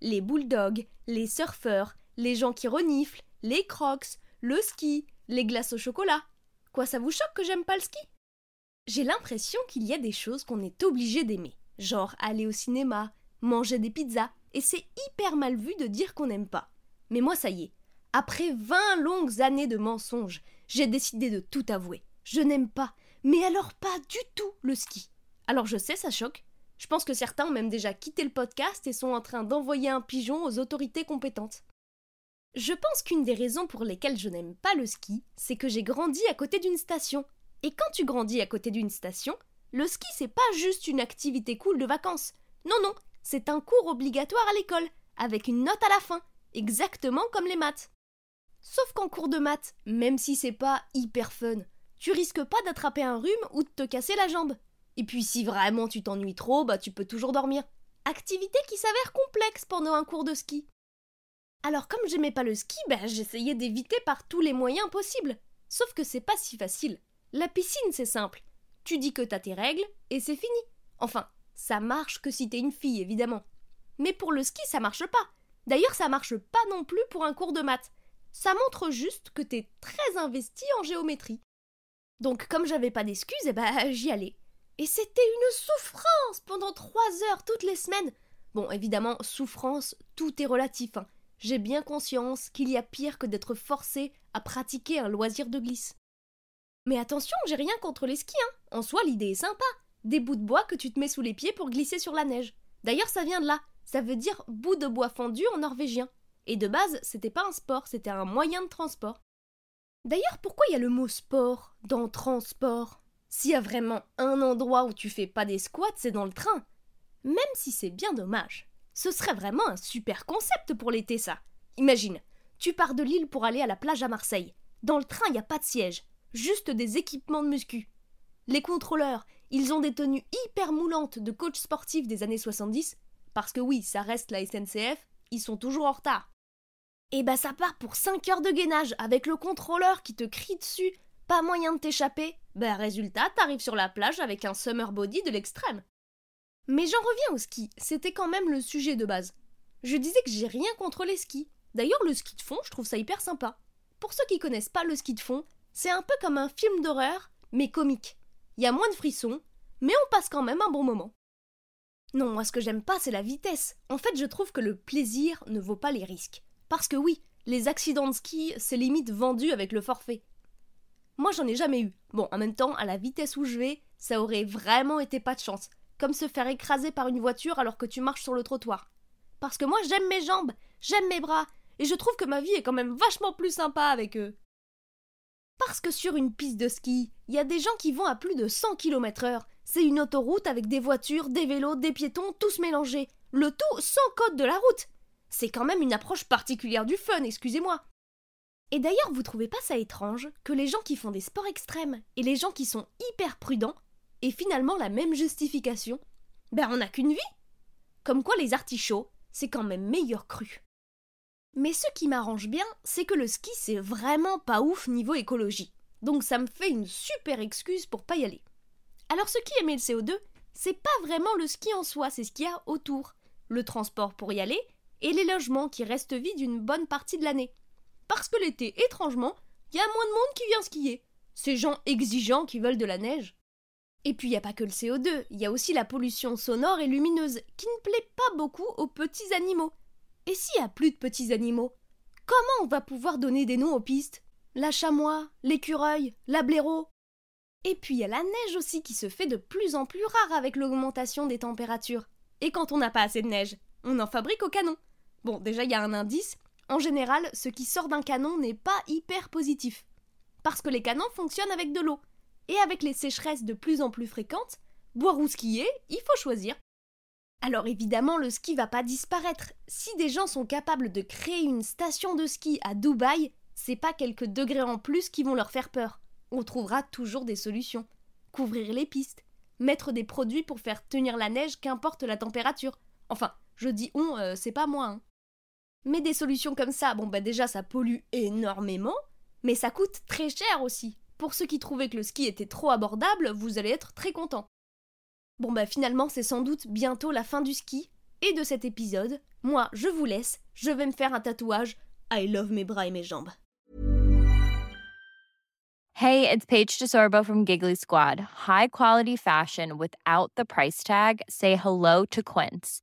les bulldogs, les surfeurs, les gens qui reniflent, les crocs, le ski, les glaces au chocolat. Quoi, ça vous choque que j'aime pas le ski? J'ai l'impression qu'il y a des choses qu'on est obligé d'aimer, genre aller au cinéma, manger des pizzas, et c'est hyper mal vu de dire qu'on n'aime pas. Mais moi, ça y est, après 20 longues années de mensonges, j'ai décidé de tout avouer. Je n'aime pas, mais alors pas du tout le ski. Alors je sais, ça choque, je pense que certains ont même déjà quitté le podcast et sont en train d'envoyer un pigeon aux autorités compétentes. Je pense qu'une des raisons pour lesquelles je n'aime pas le ski, c'est que j'ai grandi à côté d'une station. Et quand tu grandis à côté d'une station, le ski c'est pas juste une activité cool de vacances. Non, non, c'est un cours obligatoire à l'école, avec une note à la fin, exactement comme les maths. Sauf qu'en cours de maths, même si c'est pas hyper fun, tu risques pas d'attraper un rhume ou de te casser la jambe. Et puis si vraiment tu t'ennuies trop, bah tu peux toujours dormir. Activité qui s'avère complexe pendant un cours de ski. Alors comme j'aimais pas le ski, bah j'essayais d'éviter par tous les moyens possibles. Sauf que c'est pas si facile. La piscine c'est simple. Tu dis que t'as tes règles et c'est fini. Enfin, ça marche que si t'es une fille évidemment. Mais pour le ski ça marche pas. D'ailleurs ça marche pas non plus pour un cours de maths. Ça montre juste que t'es très investi en géométrie. Donc comme j'avais pas d'excuses, eh bah j'y allais. Et c'était une souffrance pendant trois heures toutes les semaines. Bon, évidemment, souffrance, tout est relatif. Hein. J'ai bien conscience qu'il y a pire que d'être forcé à pratiquer un loisir de glisse. Mais attention, j'ai rien contre les skis, hein. En soi, l'idée est sympa. Des bouts de bois que tu te mets sous les pieds pour glisser sur la neige. D'ailleurs, ça vient de là. Ça veut dire bout de bois fendu en norvégien. Et de base, c'était pas un sport, c'était un moyen de transport. D'ailleurs, pourquoi il y a le mot sport dans transport? S'il y a vraiment un endroit où tu fais pas des squats, c'est dans le train. Même si c'est bien dommage. Ce serait vraiment un super concept pour l'été, ça. Imagine, tu pars de Lille pour aller à la plage à Marseille. Dans le train, il n'y a pas de siège, juste des équipements de muscu. Les contrôleurs, ils ont des tenues hyper moulantes de coach sportif des années 70, parce que oui, ça reste la SNCF, ils sont toujours en retard. Et bah ça part pour 5 heures de gainage avec le contrôleur qui te crie dessus pas moyen de t'échapper Ben résultat, t'arrives sur la plage avec un summer body de l'extrême. Mais j'en reviens au ski, c'était quand même le sujet de base. Je disais que j'ai rien contre les skis. D'ailleurs, le ski de fond, je trouve ça hyper sympa. Pour ceux qui connaissent pas le ski de fond, c'est un peu comme un film d'horreur, mais comique. Il y a moins de frissons, mais on passe quand même un bon moment. Non, moi ce que j'aime pas, c'est la vitesse. En fait, je trouve que le plaisir ne vaut pas les risques. Parce que oui, les accidents de ski, c'est limite vendu avec le forfait. Moi, j'en ai jamais eu. Bon, en même temps, à la vitesse où je vais, ça aurait vraiment été pas de chance. Comme se faire écraser par une voiture alors que tu marches sur le trottoir. Parce que moi, j'aime mes jambes, j'aime mes bras, et je trouve que ma vie est quand même vachement plus sympa avec eux. Parce que sur une piste de ski, il y a des gens qui vont à plus de 100 km/h. C'est une autoroute avec des voitures, des vélos, des piétons, tous mélangés. Le tout sans code de la route. C'est quand même une approche particulière du fun, excusez-moi. Et d'ailleurs, vous trouvez pas ça étrange que les gens qui font des sports extrêmes et les gens qui sont hyper prudents aient finalement la même justification? Ben on n'a qu'une vie Comme quoi les artichauts, c'est quand même meilleur cru. Mais ce qui m'arrange bien, c'est que le ski c'est vraiment pas ouf niveau écologie. Donc ça me fait une super excuse pour pas y aller. Alors ce qui émet le CO2, c'est pas vraiment le ski en soi, c'est ce qu'il y a autour. Le transport pour y aller et les logements qui restent vides une bonne partie de l'année. Parce que l'été, étrangement, il y a moins de monde qui vient skier. Ces gens exigeants qui veulent de la neige. Et puis il n'y a pas que le CO2, il y a aussi la pollution sonore et lumineuse, qui ne plaît pas beaucoup aux petits animaux. Et s'il n'y a plus de petits animaux, comment on va pouvoir donner des noms aux pistes? La chamois, l'écureuil, la blaireau Et puis il y a la neige aussi qui se fait de plus en plus rare avec l'augmentation des températures. Et quand on n'a pas assez de neige, on en fabrique au canon. Bon, déjà il y a un indice, en général, ce qui sort d'un canon n'est pas hyper positif. Parce que les canons fonctionnent avec de l'eau. Et avec les sécheresses de plus en plus fréquentes, boire ou skier, il faut choisir. Alors évidemment, le ski va pas disparaître. Si des gens sont capables de créer une station de ski à Dubaï, c'est pas quelques degrés en plus qui vont leur faire peur. On trouvera toujours des solutions. Couvrir les pistes, mettre des produits pour faire tenir la neige qu'importe la température. Enfin, je dis on, euh, c'est pas moi. Hein. Mais des solutions comme ça, bon bah déjà ça pollue énormément, mais ça coûte très cher aussi. Pour ceux qui trouvaient que le ski était trop abordable, vous allez être très contents. Bon bah finalement c'est sans doute bientôt la fin du ski et de cet épisode. Moi je vous laisse, je vais me faire un tatouage. I love mes bras et mes jambes. Hey, it's Paige DeSorbo from Giggly Squad. High quality fashion without the price tag. Say hello to Quince.